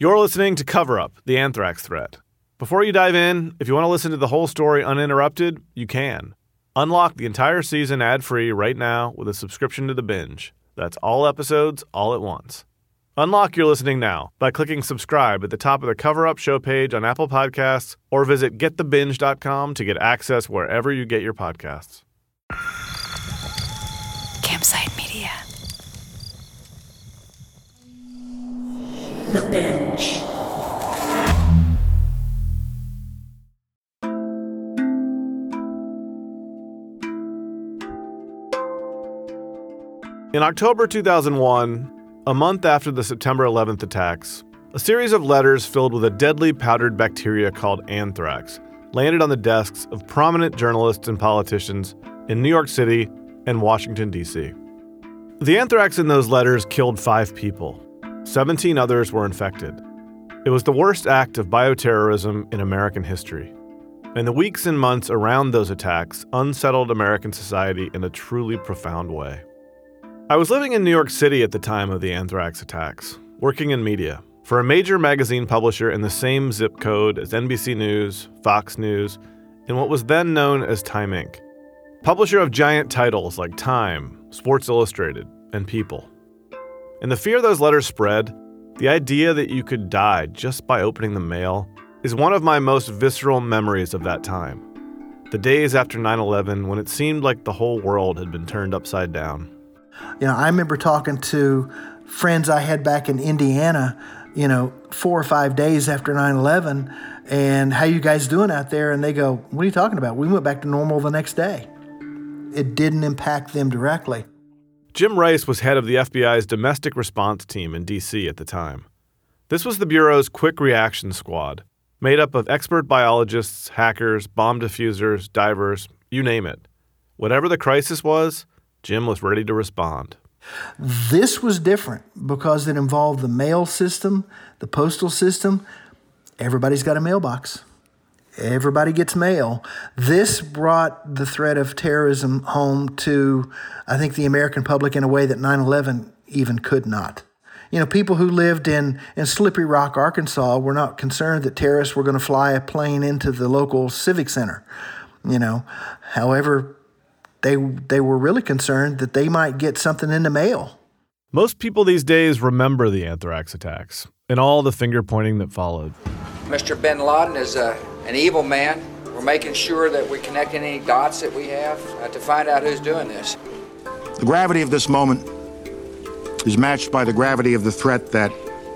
You're listening to Cover Up The Anthrax Threat. Before you dive in, if you want to listen to the whole story uninterrupted, you can. Unlock the entire season ad free right now with a subscription to The Binge. That's all episodes, all at once. Unlock your listening now by clicking subscribe at the top of the Cover Up show page on Apple Podcasts or visit getthebinge.com to get access wherever you get your podcasts. Campside Media. The Binge. In October 2001, a month after the September 11th attacks, a series of letters filled with a deadly powdered bacteria called anthrax landed on the desks of prominent journalists and politicians in New York City and Washington, D.C. The anthrax in those letters killed five people. 17 others were infected. It was the worst act of bioterrorism in American history. And the weeks and months around those attacks unsettled American society in a truly profound way. I was living in New York City at the time of the anthrax attacks, working in media for a major magazine publisher in the same zip code as NBC News, Fox News, and what was then known as Time Inc. Publisher of giant titles like Time, Sports Illustrated, and People. And the fear those letters spread, the idea that you could die just by opening the mail, is one of my most visceral memories of that time. The days after 9 11 when it seemed like the whole world had been turned upside down. You know, I remember talking to friends I had back in Indiana, you know, four or five days after 9 11, and how you guys doing out there? And they go, What are you talking about? We went back to normal the next day. It didn't impact them directly. Jim Rice was head of the FBI's domestic response team in D.C. at the time. This was the Bureau's quick reaction squad, made up of expert biologists, hackers, bomb diffusers, divers, you name it. Whatever the crisis was, Jim was ready to respond. This was different because it involved the mail system, the postal system. Everybody's got a mailbox. Everybody gets mail. This brought the threat of terrorism home to, I think, the American public in a way that 9 11 even could not. You know, people who lived in, in Slippery Rock, Arkansas, were not concerned that terrorists were going to fly a plane into the local civic center. You know, however, they they were really concerned that they might get something in the mail. Most people these days remember the anthrax attacks and all the finger pointing that followed. Mr. Bin Laden is a, an evil man. We're making sure that we're connecting any dots that we have uh, to find out who's doing this. The gravity of this moment is matched by the gravity of the threat that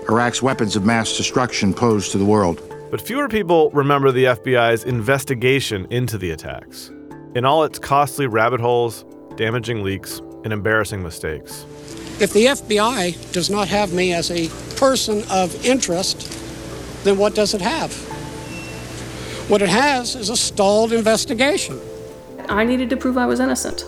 Iraq's weapons of mass destruction pose to the world. But fewer people remember the FBI's investigation into the attacks, in all its costly rabbit holes, damaging leaks, and embarrassing mistakes. If the FBI does not have me as a person of interest, then what does it have? What it has is a stalled investigation. I needed to prove I was innocent.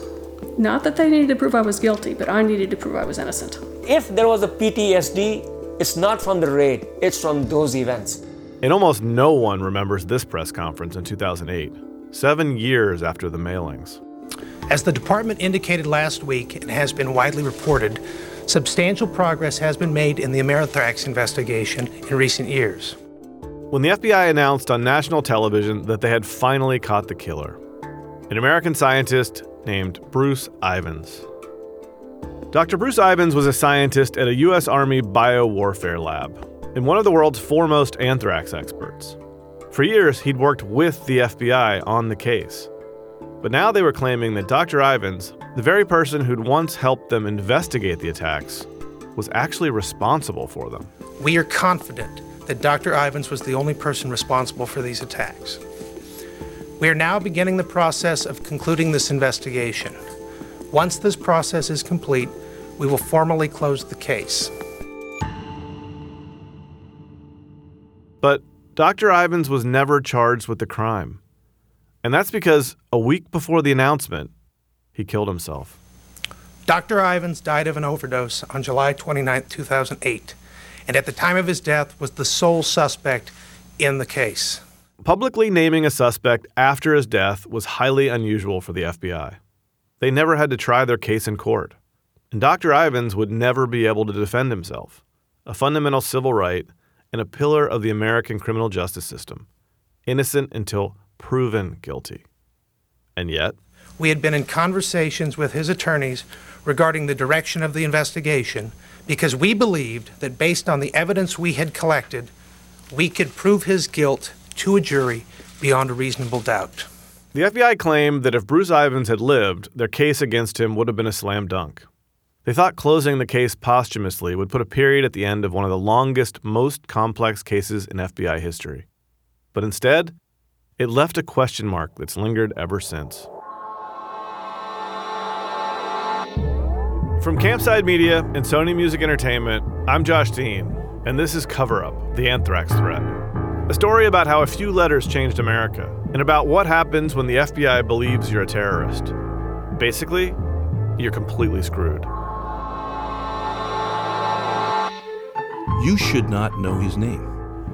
Not that they needed to prove I was guilty, but I needed to prove I was innocent. If there was a PTSD, it's not from the raid, it's from those events. And almost no one remembers this press conference in 2008, seven years after the mailings. As the department indicated last week and has been widely reported, substantial progress has been made in the Amerithrax investigation in recent years. When the FBI announced on national television that they had finally caught the killer, an American scientist named Bruce Ivins. Dr. Bruce Ivins was a scientist at a U.S. Army biowarfare lab and one of the world's foremost anthrax experts. For years, he'd worked with the FBI on the case. But now they were claiming that Dr. Ivins, the very person who'd once helped them investigate the attacks, was actually responsible for them. We are confident that Dr. Ivins was the only person responsible for these attacks. We are now beginning the process of concluding this investigation. Once this process is complete, we will formally close the case. But Dr. Ivins was never charged with the crime. And that's because a week before the announcement, he killed himself. Dr. Ivins died of an overdose on July 29, 2008, and at the time of his death was the sole suspect in the case. Publicly naming a suspect after his death was highly unusual for the FBI. They never had to try their case in court. And Dr. Ivins would never be able to defend himself, a fundamental civil right and a pillar of the American criminal justice system, innocent until proven guilty. And yet, We had been in conversations with his attorneys regarding the direction of the investigation because we believed that based on the evidence we had collected, we could prove his guilt to a jury beyond a reasonable doubt. the FBI claimed that if Bruce Ivins had lived, their case against him would have been a slam dunk. They thought closing the case posthumously would put a period at the end of one of the longest, most complex cases in FBI history. But instead, it left a question mark that's lingered ever since. From Campside Media and Sony Music Entertainment, I'm Josh Dean, and this is Cover Up The Anthrax Threat. A story about how a few letters changed America, and about what happens when the FBI believes you're a terrorist. Basically, you're completely screwed. You should not know his name.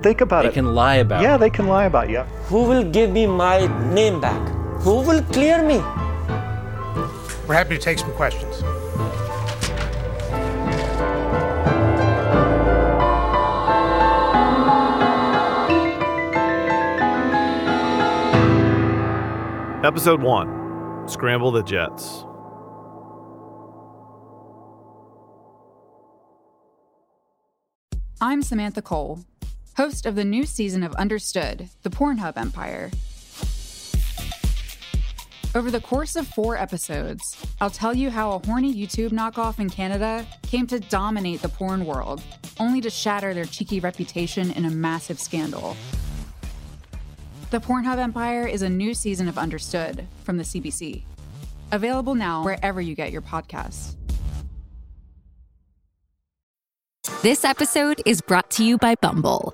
Think about They it. They can lie about yeah, it. they can lie about you. Who will give me my name back? Who will clear me? We're happy to take some questions. Episode 1 Scramble the Jets. I'm Samantha Cole, host of the new season of Understood, the Pornhub Empire. Over the course of four episodes, I'll tell you how a horny YouTube knockoff in Canada came to dominate the porn world, only to shatter their cheeky reputation in a massive scandal. The Pornhub Empire is a new season of Understood from the CBC. Available now wherever you get your podcasts. This episode is brought to you by Bumble.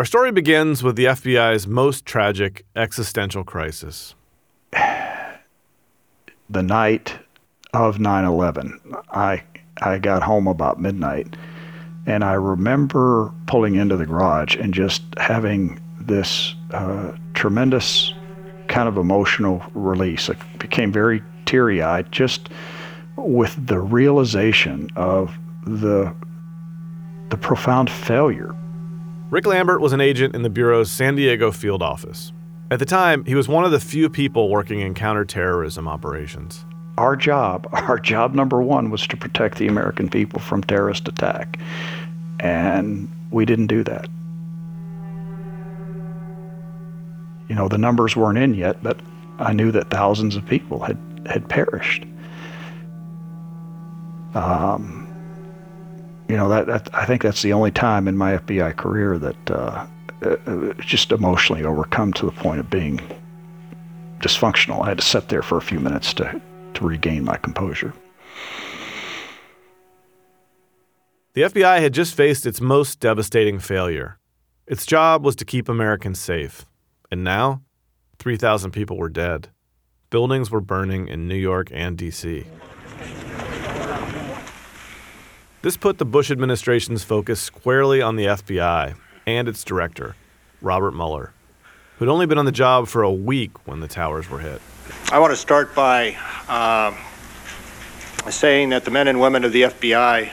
Our story begins with the FBI's most tragic existential crisis. The night of 9/11, I I got home about midnight, and I remember pulling into the garage and just having this uh, tremendous kind of emotional release. I became very teary-eyed just with the realization of the the profound failure Rick Lambert was an agent in the Bureau's San Diego field office. At the time, he was one of the few people working in counterterrorism operations. our job, our job number one was to protect the American people from terrorist attack. And we didn't do that. You know, the numbers weren't in yet, but I knew that thousands of people had, had perished. Um, you know, that, that I think that's the only time in my FBI career that uh, uh, just emotionally overcome to the point of being dysfunctional. I had to sit there for a few minutes to, to regain my composure. The FBI had just faced its most devastating failure. Its job was to keep Americans safe. And now, 3,000 people were dead. Buildings were burning in New York and D.C. This put the Bush administration's focus squarely on the FBI and its director, Robert Mueller, who'd only been on the job for a week when the towers were hit. I want to start by um, saying that the men and women of the FBI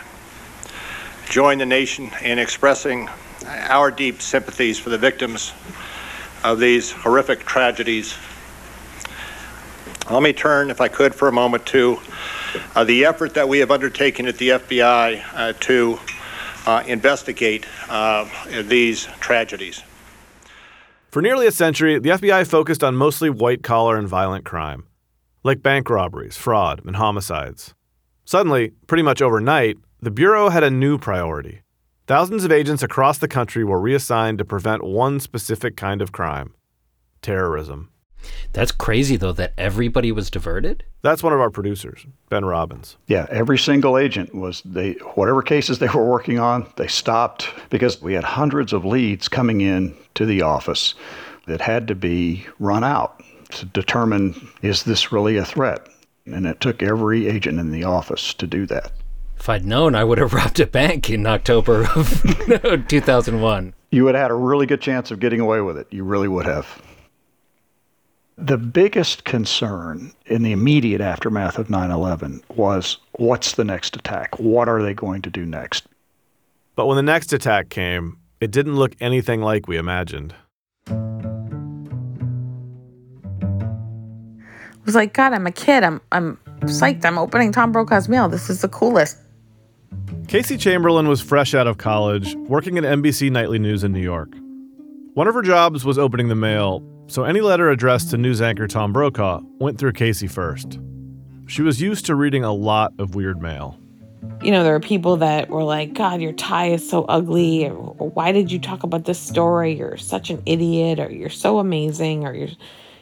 join the nation in expressing our deep sympathies for the victims of these horrific tragedies. Let me turn, if I could, for a moment to uh, the effort that we have undertaken at the FBI uh, to uh, investigate uh, these tragedies. For nearly a century, the FBI focused on mostly white collar and violent crime, like bank robberies, fraud, and homicides. Suddenly, pretty much overnight, the Bureau had a new priority. Thousands of agents across the country were reassigned to prevent one specific kind of crime terrorism. That's crazy, though, that everybody was diverted. That's one of our producers, Ben Robbins. Yeah, every single agent was they whatever cases they were working on, they stopped because we had hundreds of leads coming in to the office that had to be run out to determine is this really a threat? And it took every agent in the office to do that. If I'd known, I would have robbed a bank in October of 2001. You would have had a really good chance of getting away with it. You really would have. The biggest concern in the immediate aftermath of 9 11 was what's the next attack? What are they going to do next? But when the next attack came, it didn't look anything like we imagined. I was like, God, I'm a kid. I'm I'm psyched. I'm opening Tom Brokaw's mail. This is the coolest. Casey Chamberlain was fresh out of college, working at NBC Nightly News in New York. One of her jobs was opening the mail, so any letter addressed to news anchor Tom Brokaw went through Casey first. She was used to reading a lot of weird mail. You know, there are people that were like, God, your tie is so ugly. Or, why did you talk about this story? You're such an idiot. Or you're so amazing. Or you're,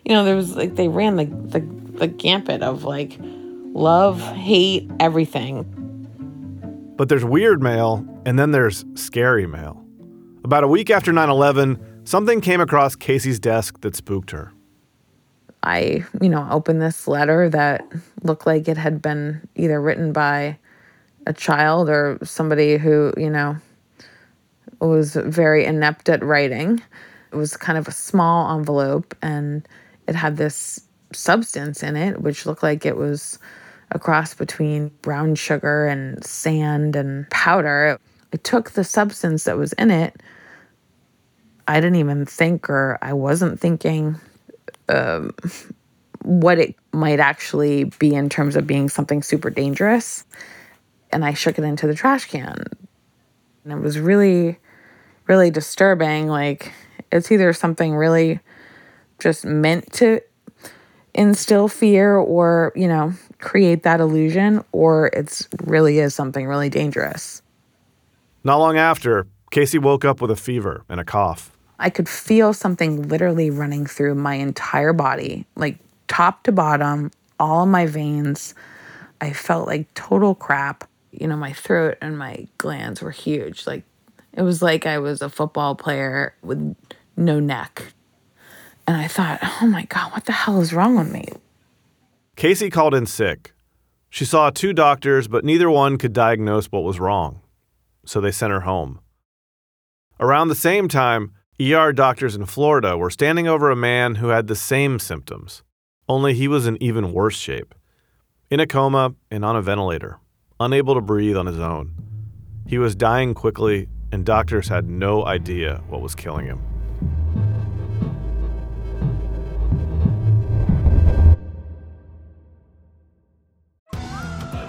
you know, there was like, they ran the, the, the gambit of like love, hate, everything. But there's weird mail, and then there's scary mail. About a week after 9 11, something came across Casey's desk that spooked her. I, you know, opened this letter that looked like it had been either written by a child or somebody who, you know, was very inept at writing. It was kind of a small envelope and it had this substance in it, which looked like it was a cross between brown sugar and sand and powder. I took the substance that was in it. I didn't even think, or I wasn't thinking um, what it might actually be in terms of being something super dangerous. And I shook it into the trash can. And it was really, really disturbing. Like, it's either something really just meant to instill fear or, you know, create that illusion, or it's really is something really dangerous. Not long after, Casey woke up with a fever and a cough. I could feel something literally running through my entire body, like top to bottom, all my veins. I felt like total crap. You know, my throat and my glands were huge. Like it was like I was a football player with no neck. And I thought, oh my God, what the hell is wrong with me? Casey called in sick. She saw two doctors, but neither one could diagnose what was wrong. So they sent her home. Around the same time, ER doctors in Florida were standing over a man who had the same symptoms, only he was in even worse shape. In a coma and on a ventilator, unable to breathe on his own. He was dying quickly, and doctors had no idea what was killing him.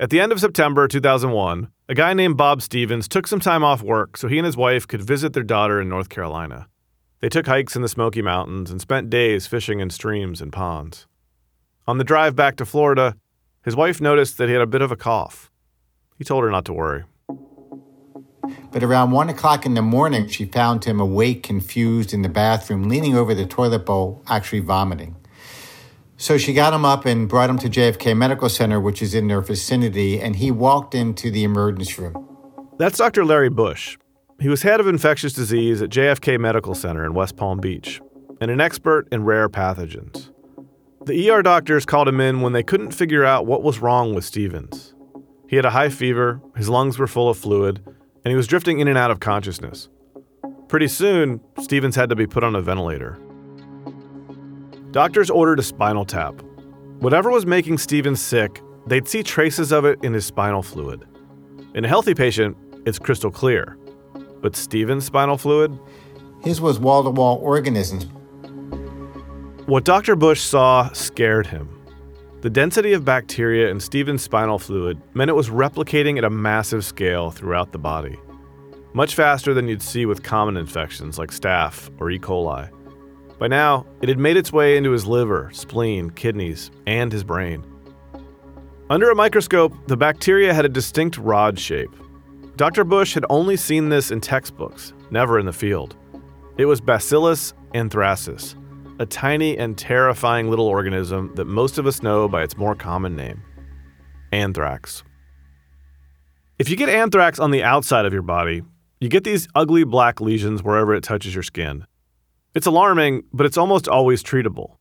At the end of September 2001, a guy named Bob Stevens took some time off work so he and his wife could visit their daughter in North Carolina. They took hikes in the Smoky Mountains and spent days fishing in streams and ponds. On the drive back to Florida, his wife noticed that he had a bit of a cough. He told her not to worry. But around one o'clock in the morning, she found him awake, confused in the bathroom, leaning over the toilet bowl, actually vomiting. So she got him up and brought him to JFK Medical Center, which is in their vicinity, and he walked into the emergency room. That's Dr. Larry Bush. He was head of infectious disease at JFK Medical Center in West Palm Beach and an expert in rare pathogens. The ER doctors called him in when they couldn't figure out what was wrong with Stevens. He had a high fever, his lungs were full of fluid, and he was drifting in and out of consciousness. Pretty soon, Stevens had to be put on a ventilator. Doctors ordered a spinal tap. Whatever was making Stevens sick, they'd see traces of it in his spinal fluid. In a healthy patient, it's crystal clear. But Stevens' spinal fluid? His was wall to wall organisms. What Dr. Bush saw scared him. The density of bacteria in Stevens' spinal fluid meant it was replicating at a massive scale throughout the body, much faster than you'd see with common infections like staph or E. coli. By now, it had made its way into his liver, spleen, kidneys, and his brain. Under a microscope, the bacteria had a distinct rod shape. Dr. Bush had only seen this in textbooks, never in the field. It was Bacillus anthracis, a tiny and terrifying little organism that most of us know by its more common name anthrax. If you get anthrax on the outside of your body, you get these ugly black lesions wherever it touches your skin. It's alarming, but it's almost always treatable.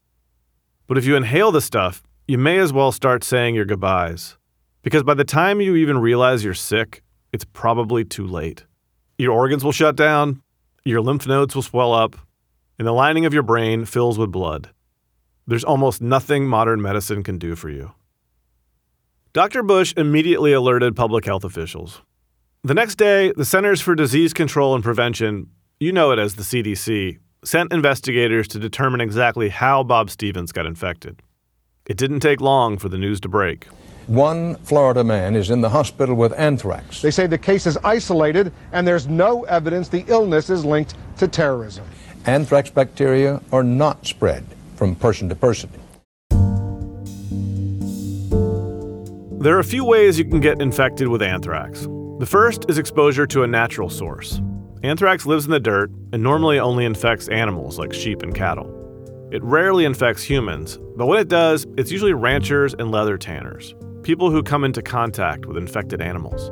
But if you inhale the stuff, you may as well start saying your goodbyes. Because by the time you even realize you're sick, it's probably too late. Your organs will shut down, your lymph nodes will swell up, and the lining of your brain fills with blood. There's almost nothing modern medicine can do for you. Dr. Bush immediately alerted public health officials. The next day, the Centers for Disease Control and Prevention, you know it as the CDC, sent investigators to determine exactly how Bob Stevens got infected. It didn't take long for the news to break. One Florida man is in the hospital with anthrax. They say the case is isolated and there's no evidence the illness is linked to terrorism. Anthrax bacteria are not spread from person to person. There are a few ways you can get infected with anthrax. The first is exposure to a natural source. Anthrax lives in the dirt and normally only infects animals like sheep and cattle. It rarely infects humans, but when it does, it's usually ranchers and leather tanners, people who come into contact with infected animals.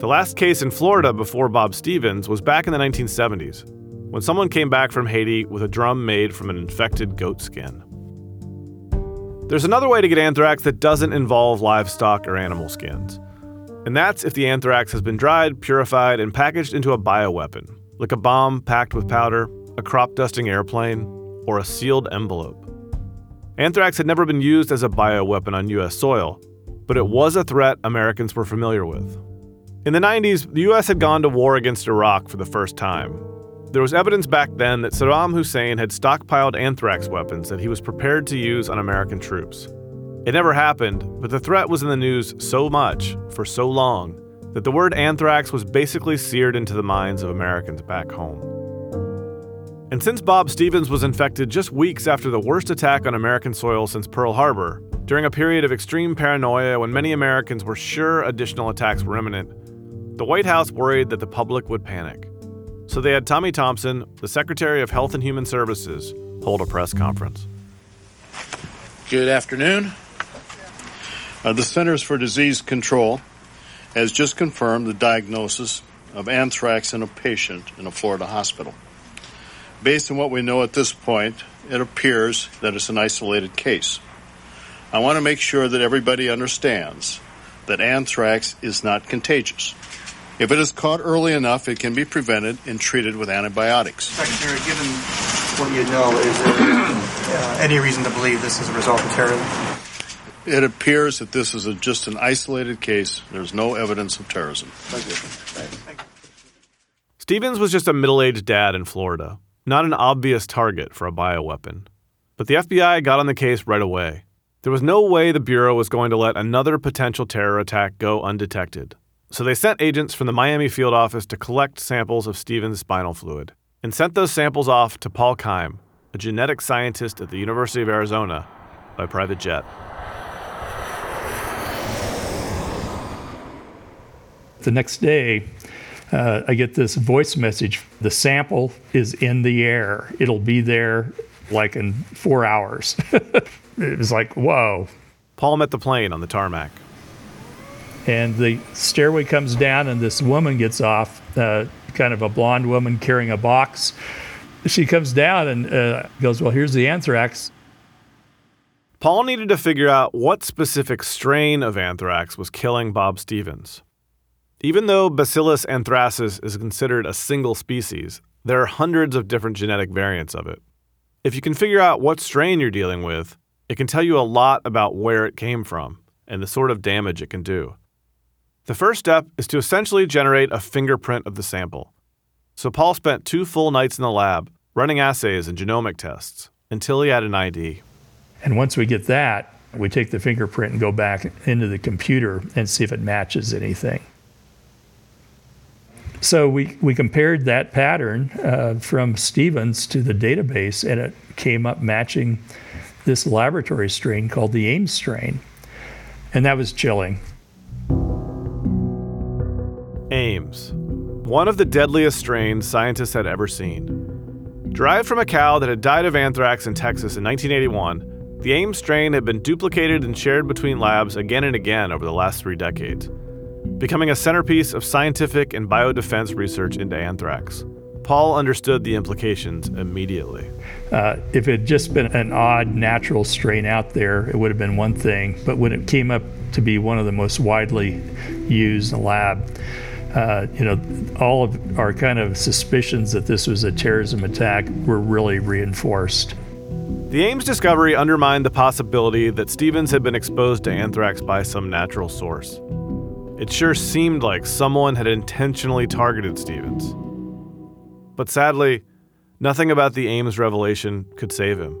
The last case in Florida before Bob Stevens was back in the 1970s, when someone came back from Haiti with a drum made from an infected goat skin. There's another way to get anthrax that doesn't involve livestock or animal skins. And that's if the anthrax has been dried, purified, and packaged into a bioweapon, like a bomb packed with powder, a crop dusting airplane, or a sealed envelope. Anthrax had never been used as a bioweapon on U.S. soil, but it was a threat Americans were familiar with. In the 90s, the U.S. had gone to war against Iraq for the first time. There was evidence back then that Saddam Hussein had stockpiled anthrax weapons that he was prepared to use on American troops. It never happened, but the threat was in the news so much, for so long, that the word anthrax was basically seared into the minds of Americans back home. And since Bob Stevens was infected just weeks after the worst attack on American soil since Pearl Harbor, during a period of extreme paranoia when many Americans were sure additional attacks were imminent, the White House worried that the public would panic. So they had Tommy Thompson, the Secretary of Health and Human Services, hold a press conference. Good afternoon. Uh, the Centers for Disease Control has just confirmed the diagnosis of anthrax in a patient in a Florida hospital. Based on what we know at this point, it appears that it's an isolated case. I want to make sure that everybody understands that anthrax is not contagious. If it is caught early enough, it can be prevented and treated with antibiotics. Secretary, given what you know, is there uh, any reason to believe this is a result of terrorism? It appears that this is a, just an isolated case. There's no evidence of terrorism. Thank you. Thank you. Stevens was just a middle aged dad in Florida, not an obvious target for a bioweapon. But the FBI got on the case right away. There was no way the Bureau was going to let another potential terror attack go undetected. So they sent agents from the Miami field office to collect samples of Stevens' spinal fluid and sent those samples off to Paul Keim, a genetic scientist at the University of Arizona, by private jet. The next day, uh, I get this voice message. The sample is in the air. It'll be there like in four hours. it was like, whoa. Paul met the plane on the tarmac. And the stairway comes down, and this woman gets off, uh, kind of a blonde woman carrying a box. She comes down and uh, goes, Well, here's the anthrax. Paul needed to figure out what specific strain of anthrax was killing Bob Stevens. Even though Bacillus anthracis is considered a single species, there are hundreds of different genetic variants of it. If you can figure out what strain you're dealing with, it can tell you a lot about where it came from and the sort of damage it can do. The first step is to essentially generate a fingerprint of the sample. So Paul spent two full nights in the lab running assays and genomic tests until he had an ID. And once we get that, we take the fingerprint and go back into the computer and see if it matches anything. So we, we compared that pattern uh, from Stevens to the database, and it came up matching this laboratory strain called the Ames strain. And that was chilling. Ames, one of the deadliest strains scientists had ever seen. Derived from a cow that had died of anthrax in Texas in 1981, the Ames strain had been duplicated and shared between labs again and again over the last three decades, becoming a centerpiece of scientific and biodefense research into anthrax. Paul understood the implications immediately. Uh, if it had just been an odd natural strain out there, it would have been one thing. But when it came up to be one of the most widely used in the lab, uh, you know, all of our kind of suspicions that this was a terrorism attack were really reinforced. The Ames discovery undermined the possibility that Stevens had been exposed to anthrax by some natural source. It sure seemed like someone had intentionally targeted Stevens. But sadly, nothing about the Ames revelation could save him.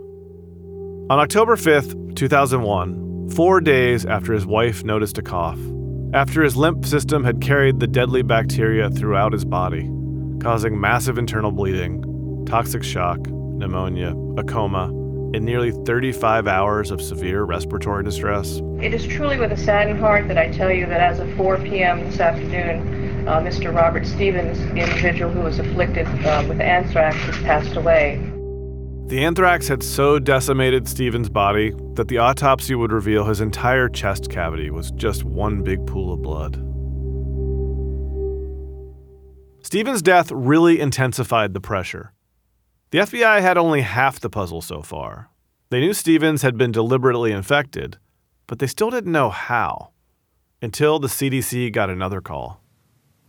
On October 5th, 2001, four days after his wife noticed a cough, after his lymph system had carried the deadly bacteria throughout his body, causing massive internal bleeding, toxic shock, pneumonia, a coma, and nearly 35 hours of severe respiratory distress. It is truly with a saddened heart that I tell you that as of 4 p.m. this afternoon, uh, Mr. Robert Stevens, the individual who was afflicted uh, with anthrax, has passed away. The anthrax had so decimated Stevens' body that the autopsy would reveal his entire chest cavity was just one big pool of blood. Stevens' death really intensified the pressure. The FBI had only half the puzzle so far. They knew Stevens had been deliberately infected, but they still didn't know how until the CDC got another call.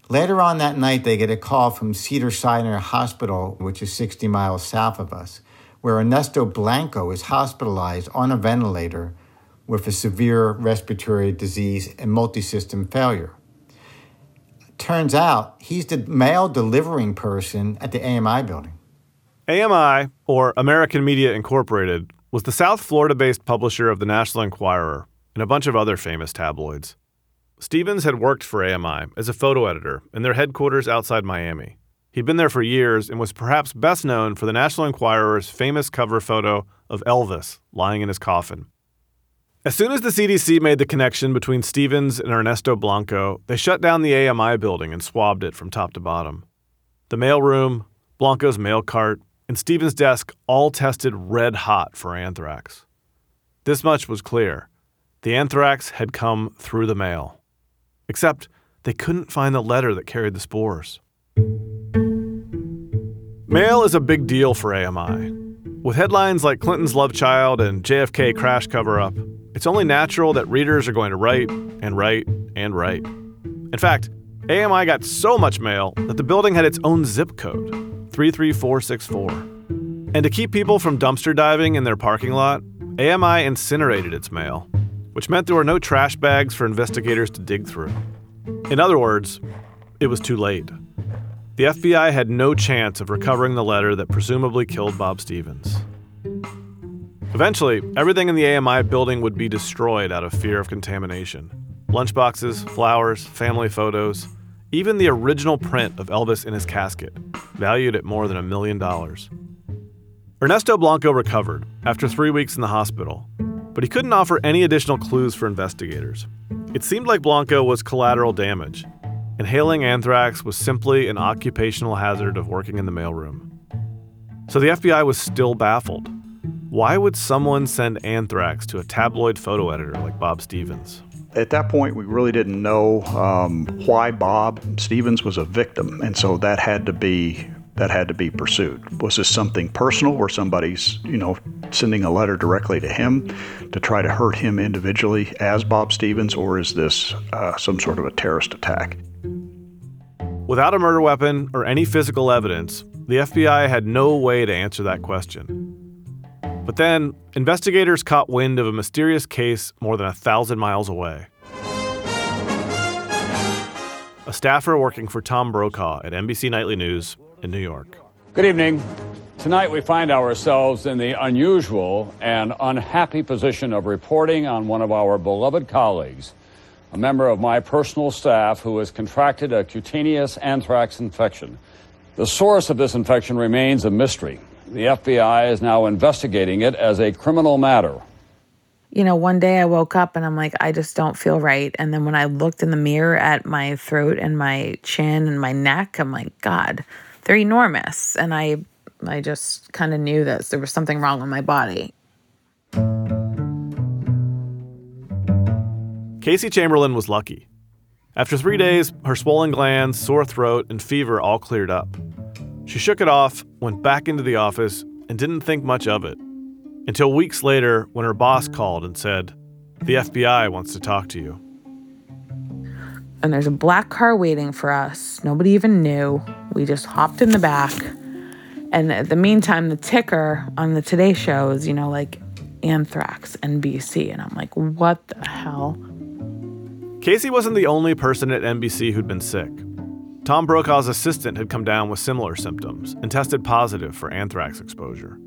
Later on that night, they get a call from Cedar Sinai Hospital, which is 60 miles south of us where Ernesto Blanco is hospitalized on a ventilator with a severe respiratory disease and multisystem failure. Turns out he's the mail delivering person at the AMI building. AMI, or American Media Incorporated, was the South Florida based publisher of the National Enquirer and a bunch of other famous tabloids. Stevens had worked for AMI as a photo editor in their headquarters outside Miami. He'd been there for years and was perhaps best known for the National Enquirer's famous cover photo of Elvis lying in his coffin. As soon as the CDC made the connection between Stevens and Ernesto Blanco, they shut down the AMI building and swabbed it from top to bottom. The mailroom, Blanco's mail cart, and Stevens' desk all tested red hot for anthrax. This much was clear. The anthrax had come through the mail. Except they couldn't find the letter that carried the spores. Mail is a big deal for AMI. With headlines like Clinton's love child and JFK crash cover up, it's only natural that readers are going to write and write and write. In fact, AMI got so much mail that the building had its own zip code 33464. And to keep people from dumpster diving in their parking lot, AMI incinerated its mail, which meant there were no trash bags for investigators to dig through. In other words, it was too late. The FBI had no chance of recovering the letter that presumably killed Bob Stevens. Eventually, everything in the AMI building would be destroyed out of fear of contamination lunchboxes, flowers, family photos, even the original print of Elvis in his casket, valued at more than a million dollars. Ernesto Blanco recovered after three weeks in the hospital, but he couldn't offer any additional clues for investigators. It seemed like Blanco was collateral damage, Inhaling anthrax was simply an occupational hazard of working in the mailroom. So the FBI was still baffled. Why would someone send anthrax to a tabloid photo editor like Bob Stevens? At that point, we really didn't know um, why Bob Stevens was a victim, and so that had to be that had to be pursued. Was this something personal, where somebody's you know sending a letter directly to him to try to hurt him individually as Bob Stevens, or is this uh, some sort of a terrorist attack? Without a murder weapon or any physical evidence, the FBI had no way to answer that question. But then, investigators caught wind of a mysterious case more than a thousand miles away. A staffer working for Tom Brokaw at NBC Nightly News in New York. Good evening. Tonight we find ourselves in the unusual and unhappy position of reporting on one of our beloved colleagues, a member of my personal staff who has contracted a cutaneous anthrax infection. The source of this infection remains a mystery. The FBI is now investigating it as a criminal matter. You know, one day I woke up and I'm like, I just don't feel right. And then when I looked in the mirror at my throat and my chin and my neck, I'm like, God, they're enormous. And I I just kind of knew that there was something wrong with my body. Casey Chamberlain was lucky. After three days, her swollen glands, sore throat, and fever all cleared up. She shook it off, went back into the office, and didn't think much of it. Until weeks later, when her boss called and said, The FBI wants to talk to you. And there's a black car waiting for us. Nobody even knew. We just hopped in the back. And at the meantime, the ticker on the Today Show is, you know, like anthrax, NBC. And I'm like, what the hell? Casey wasn't the only person at NBC who'd been sick. Tom Brokaw's assistant had come down with similar symptoms and tested positive for anthrax exposure.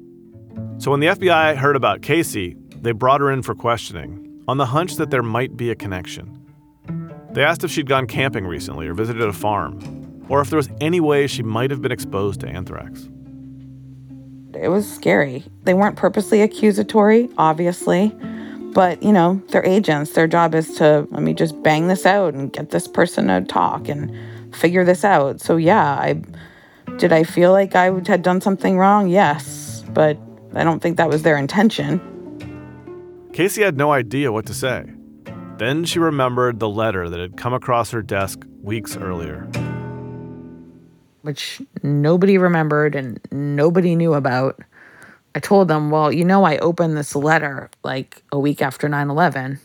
So when the FBI heard about Casey, they brought her in for questioning on the hunch that there might be a connection. They asked if she'd gone camping recently or visited a farm, or if there was any way she might have been exposed to anthrax. It was scary. They weren't purposely accusatory, obviously, but you know, they're agents. Their job is to let me just bang this out and get this person to talk and figure this out. So yeah, I did I feel like I had done something wrong? Yes, but I don't think that was their intention. Casey had no idea what to say. Then she remembered the letter that had come across her desk weeks earlier. Which nobody remembered and nobody knew about. I told them, well, you know, I opened this letter like a week after 9 11,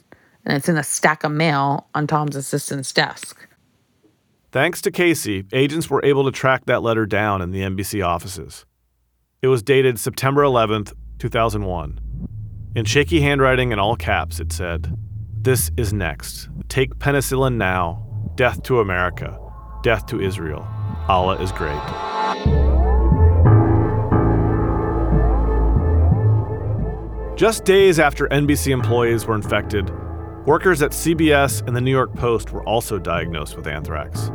and it's in a stack of mail on Tom's assistant's desk. Thanks to Casey, agents were able to track that letter down in the NBC offices. It was dated September 11th, 2001. In shaky handwriting and all caps, it said, This is next. Take penicillin now. Death to America. Death to Israel. Allah is great. Just days after NBC employees were infected, workers at CBS and the New York Post were also diagnosed with anthrax.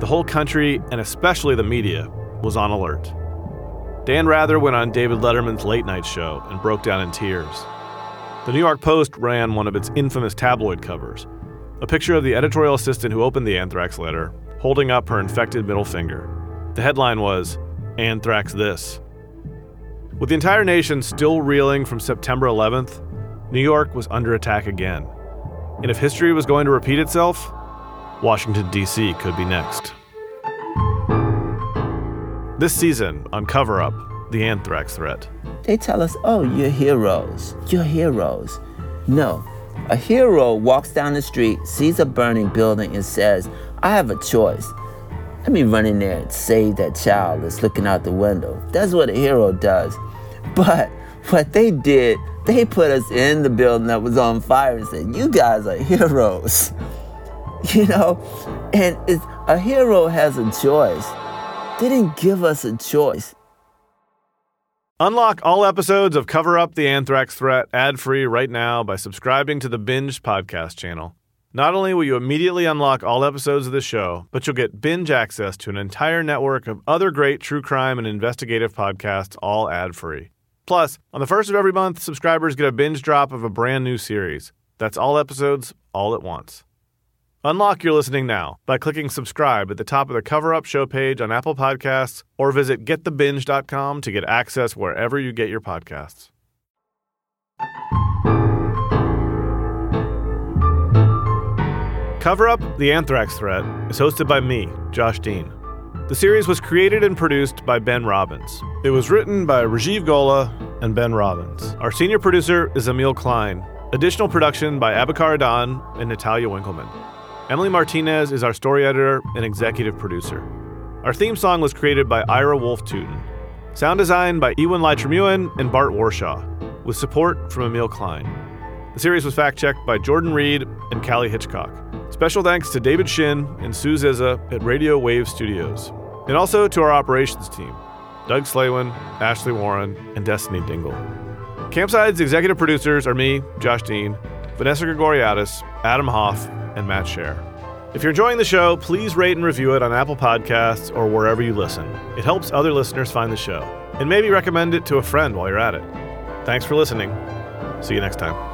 The whole country, and especially the media, was on alert. Dan Rather went on David Letterman's late night show and broke down in tears. The New York Post ran one of its infamous tabloid covers a picture of the editorial assistant who opened the anthrax letter, holding up her infected middle finger. The headline was, Anthrax This. With the entire nation still reeling from September 11th, New York was under attack again. And if history was going to repeat itself, Washington, D.C. could be next. This season on Cover Up, the anthrax threat. They tell us, oh, you're heroes. You're heroes. No. A hero walks down the street, sees a burning building, and says, I have a choice. Let me run in there and save that child that's looking out the window. That's what a hero does. But what they did, they put us in the building that was on fire and said, You guys are heroes. You know? And a hero has a choice. They didn't give us a choice. Unlock all episodes of Cover Up the Anthrax Threat ad free right now by subscribing to the Binge podcast channel. Not only will you immediately unlock all episodes of the show, but you'll get binge access to an entire network of other great true crime and investigative podcasts, all ad free. Plus, on the first of every month, subscribers get a binge drop of a brand new series. That's all episodes, all at once. Unlock your listening now by clicking subscribe at the top of the Cover Up show page on Apple Podcasts or visit getthebinge.com to get access wherever you get your podcasts. Cover Up The Anthrax Threat is hosted by me, Josh Dean. The series was created and produced by Ben Robbins. It was written by Rajiv Gola and Ben Robbins. Our senior producer is Emil Klein. Additional production by Abakar Adan and Natalia Winkleman. Emily Martinez is our story editor and executive producer. Our theme song was created by Ira Wolf Tuton. Sound design by Ewan Lytremuin and Bart Warshaw, with support from Emil Klein. The series was fact checked by Jordan Reed and Callie Hitchcock. Special thanks to David Shin and Sue Zizza at Radio Wave Studios, and also to our operations team Doug Slaywin, Ashley Warren, and Destiny Dingle. Campside's executive producers are me, Josh Dean, Vanessa Grigoriadis, Adam Hoff, and Matt Scher. If you're enjoying the show, please rate and review it on Apple Podcasts or wherever you listen. It helps other listeners find the show. And maybe recommend it to a friend while you're at it. Thanks for listening. See you next time.